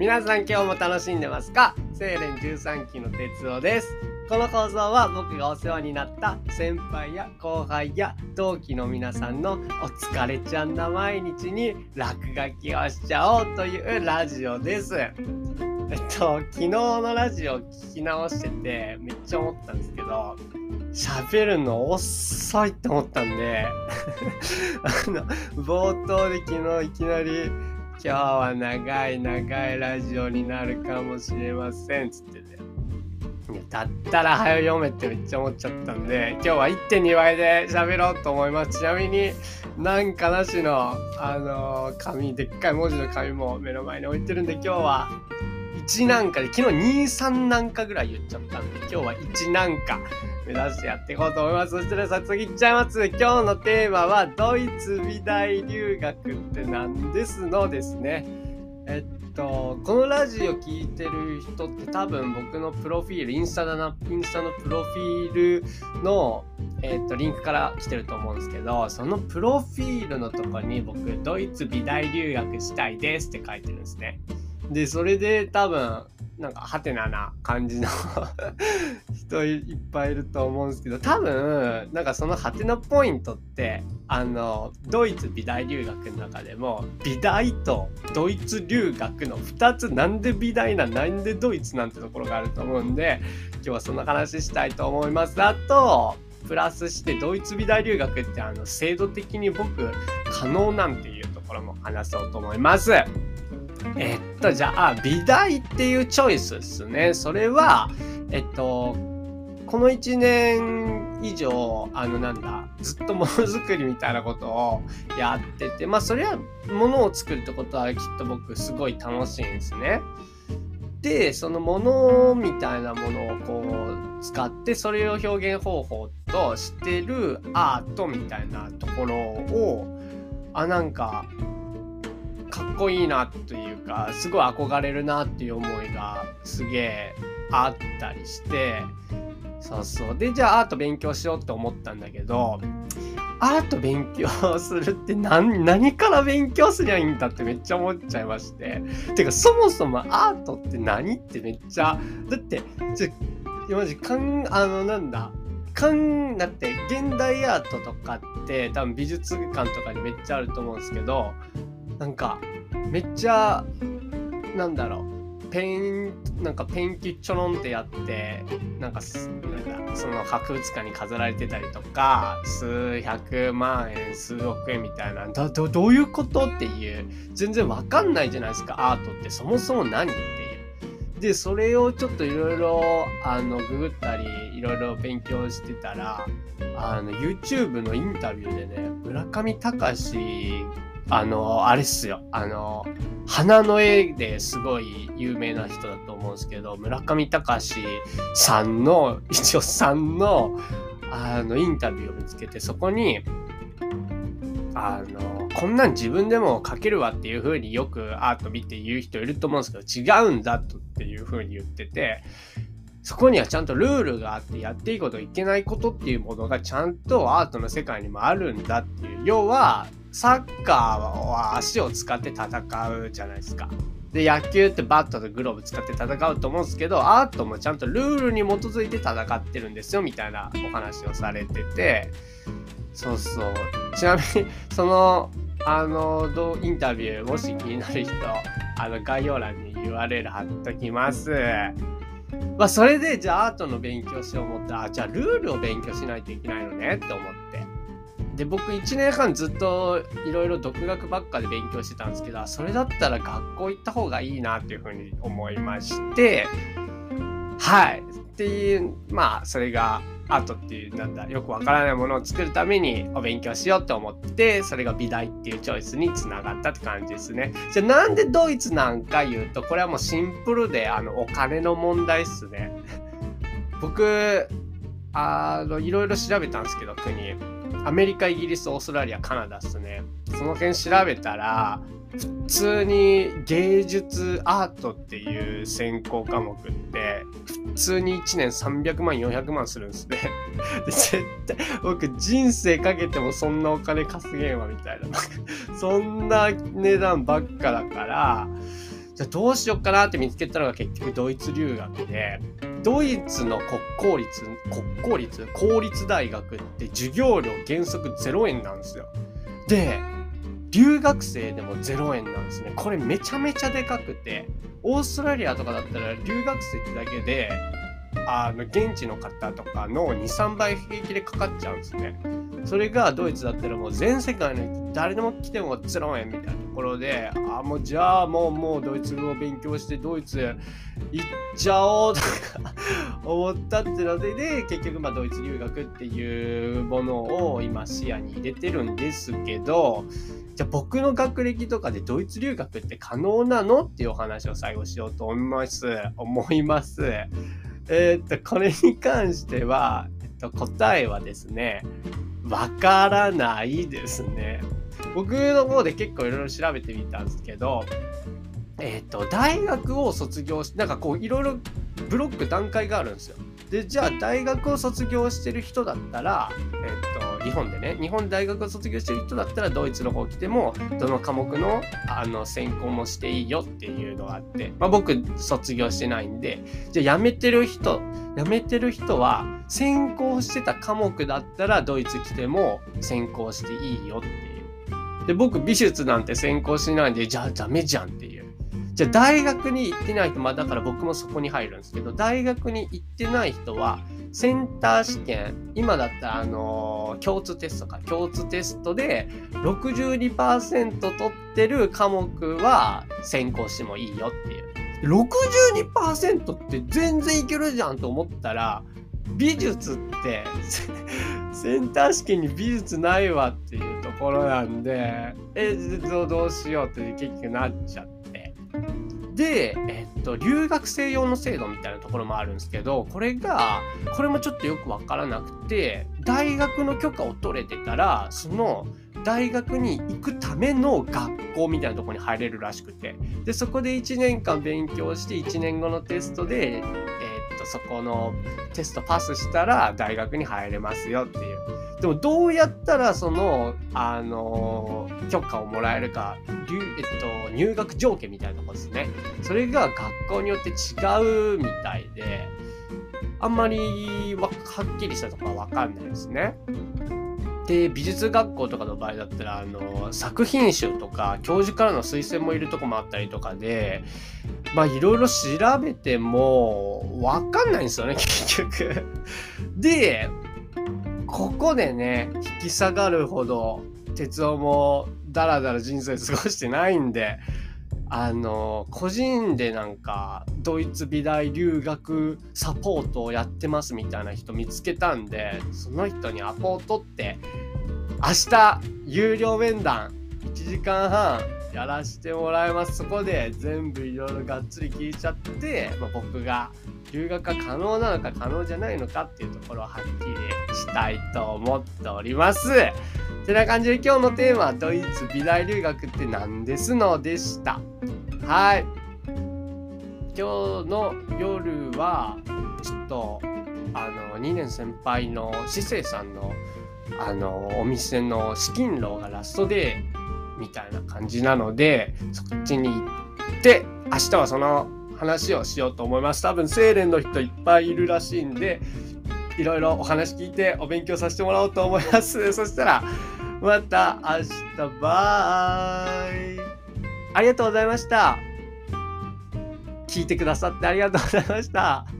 皆さん今日も楽しんでますか？精錬13期の哲夫です。この放送は僕がお世話になった先輩や後輩や同期の皆さんのお疲れちゃんな毎日に落書きをしちゃおうというラジオです。えっと、昨日のラジオ聞き直しててめっちゃ思ったんですけど、喋るの遅いって思ったんで あの、冒頭で昨日いきなり今日は長い長いラジオになるかもしれませんつってて、だったら早読めってめっちゃ思っちゃったんで今日は1.2倍で喋ろうと思います。ちなみになんかなしのあのー、紙でっかい文字の紙も目の前に置いてるんで今日は1なんかで昨日23なんかぐらい言っちゃったんで今日は1なんか目指してやっていこうと思います。そしたら早速いっちゃいます。今日のテーマはドイツ美大留学って何ですのですね。えっと、このラジオ聴いてる人って多分僕のプロフィール、インスタだな、インスタのプロフィールの、えっと、リンクから来てると思うんですけど、そのプロフィールのとこに僕、ドイツ美大留学したいですって書いてるんですね。で、それで多分、なんかハテナな感じの 人いっぱいいると思うんですけど多分なんかそのハテナポイントってあのドイツ美大留学の中でも美大とドイツ留学の2つなんで美大ななんでドイツなんてところがあると思うんで今日はそんな話したいと思いますあとプラスしてドイツ美大留学ってあの制度的に僕可能なんていうところも話そうと思います。えっと、じゃあ、美大っていうチョイスですね。それは、えっと、この1年以上、あの、なんだ、ずっとものづくりみたいなことをやってて、まあ、それは、ものを作るってことはきっと僕、すごい楽しいんですね。で、そのものみたいなものをこう、使って、それを表現方法としてるアートみたいなところを、あ、なんか、かっこいいなというかすごい憧れるなっていう思いがすげえあったりしてそうそう。でじゃあアート勉強しようって思ったんだけどアート勉強するって何 何から勉強すりゃいいんだってめっちゃ思っちゃいまして。てかそもそもアートって何ってめっちゃだってじゃマジかんあのなんだかんだって現代アートとかって多分美術館とかにめっちゃあると思うんですけどなんかめっちゃなんだろうペンなんかペンキちょろんってやってなんかなんだその博物館に飾られてたりとか数百万円数億円みたいなどどういうことっていう全然わかんないじゃないですかアートってそもそも何っていう。でそれをちょっといろいろあのググったりいろいろ勉強してたらあの YouTube のインタビューでね村上隆あの、あれっすよ。あの、花の絵ですごい有名な人だと思うんですけど、村上隆さんの、一応さんの、あの、インタビューを見つけて、そこに、あの、こんなん自分でも描けるわっていう風によくアート見て言う人いると思うんですけど、違うんだとっていう風に言ってて、そこにはちゃんとルールがあってやっていいこといけないことっていうものがちゃんとアートの世界にもあるんだっていう要はサッカーは足を使って戦うじゃないですか。で、野球ってバットとグローブ使って戦うと思うんですけど、アートもちゃんとルールに基づいて戦ってるんですよ、みたいなお話をされてて、そうそう。ちなみに、その、あの、インタビュー、もし気になる人、あの、概要欄に URL 貼っときます。まあ、それで、じゃあアートの勉強しよう思ったら、じゃあルールを勉強しないといけないのねって思って。で僕1年半ずっといろいろ独学ばっかで勉強してたんですけどそれだったら学校行った方がいいなっていうふうに思いましてはい。っていうまあそれがアートっていうなんだよくわからないものを作るためにお勉強しようと思ってそれが美大っていうチョイスにつながったって感じですね。じゃあなんでドイツなんか言うとこれはもうシンプルであのお金の問題っすね。僕あのいろいろ調べたんですけど国。アメリカ、イギリス、オーストラリア、カナダっすね。その辺調べたら、普通に芸術アートっていう専攻科目って普通に1年300万400万するんですね で絶対僕人生かけてもそんなお金稼げんわみたいな そんな値段ばっかだからじゃあどうしよっかなって見つけたのが結局ドイツ留学でドイツの国公立国公立公立大学って授業料原則0円なんですよ。で留学生でも0円なんですね。これめちゃめちゃでかくてオーストラリアとかだったら留学生ってだけであの現地の方とかの23倍平気でかかっちゃうんですね。それがドイツだったらもう全世界の誰でも来ても0円みたいなころであもうじゃあもうもうドイツ語を勉強してドイツ行っちゃおうとか思ったってのでで結局まあドイツ留学っていうものを今視野に入れてるんですけどじゃあ僕の学歴とかでドイツ留学って可能なのっていうお話を最後しようと思います思います。えー、っとこれに関しては、えっと、答えはですねわからないですね。僕の方で結構いろいろ調べてみたんですけど、えっ、ー、と、大学を卒業し、なんかこういろいろブロック段階があるんですよ。で、じゃあ大学を卒業してる人だったら、えっ、ー、と、日本でね、日本大学を卒業してる人だったらドイツの方来ても、どの科目のあの専攻もしていいよっていうのがあって、まあ僕卒業してないんで、じゃあ辞めてる人、辞めてる人は専攻してた科目だったらドイツ来ても専攻していいよっていう。で、僕美術なんて専攻しないんで、じゃあダメじゃんっていう。じゃあ大学に行ってない人、まあだから僕もそこに入るんですけど、大学に行ってない人は、センター試験、今だったらあのー、共通テストか、共通テストで62%取ってる科目は専攻してもいいよっていう。62%って全然いけるじゃんと思ったら美術って センター試験に美術ないわっていうところなんでえどうしようって結局なっちゃって。で、えっと、留学生用の制度みたいなところもあるんですけどこれがこれもちょっとよくわからなくて大学の許可を取れてたらその大学に行くための学校みたいなとこに入れるらしくて。でそこで1年間勉強して1年後のテストで、とそこのテストパスしたら大学に入れますよっていうでもどうやったらそのあの許可をもらえるか、えっと、入学条件みたいなとこですねそれが学校によって違うみたいであんまりはっきりしたとこは分かんないですね。で美術学校とかの場合だったらあの作品集とか教授からの推薦もいるとこもあったりとかでまあいろいろ調べても分かんないんですよね結局。でここでね引き下がるほど哲夫もダラダラ人生過ごしてないんであの個人でなんかドイツ美大留学サポートをやってますみたいな人見つけたんでその人にアポを取って明日有料面談1時間半やらせてもらいますそこで全部いろいろがっつり聞いちゃって、まあ、僕が留学が可能なのか可能じゃないのかっていうところをはっきりしたいと思っております。てな感じで今日のテーマはドイツ美大留学って何ですのでした。はい。今日の夜はちょっとあの2年先輩の姿勢さんのあのお店の資金炉がラストデーみたいな感じなのでそっちに行って明日はその話をしようと思います。多分、セーレンの人いっぱいいるらしいんで、いろいろお話聞いてお勉強させてもらおうと思います。そしたら、また明日、バイ。ありがとうございました。聞いてくださってありがとうございました。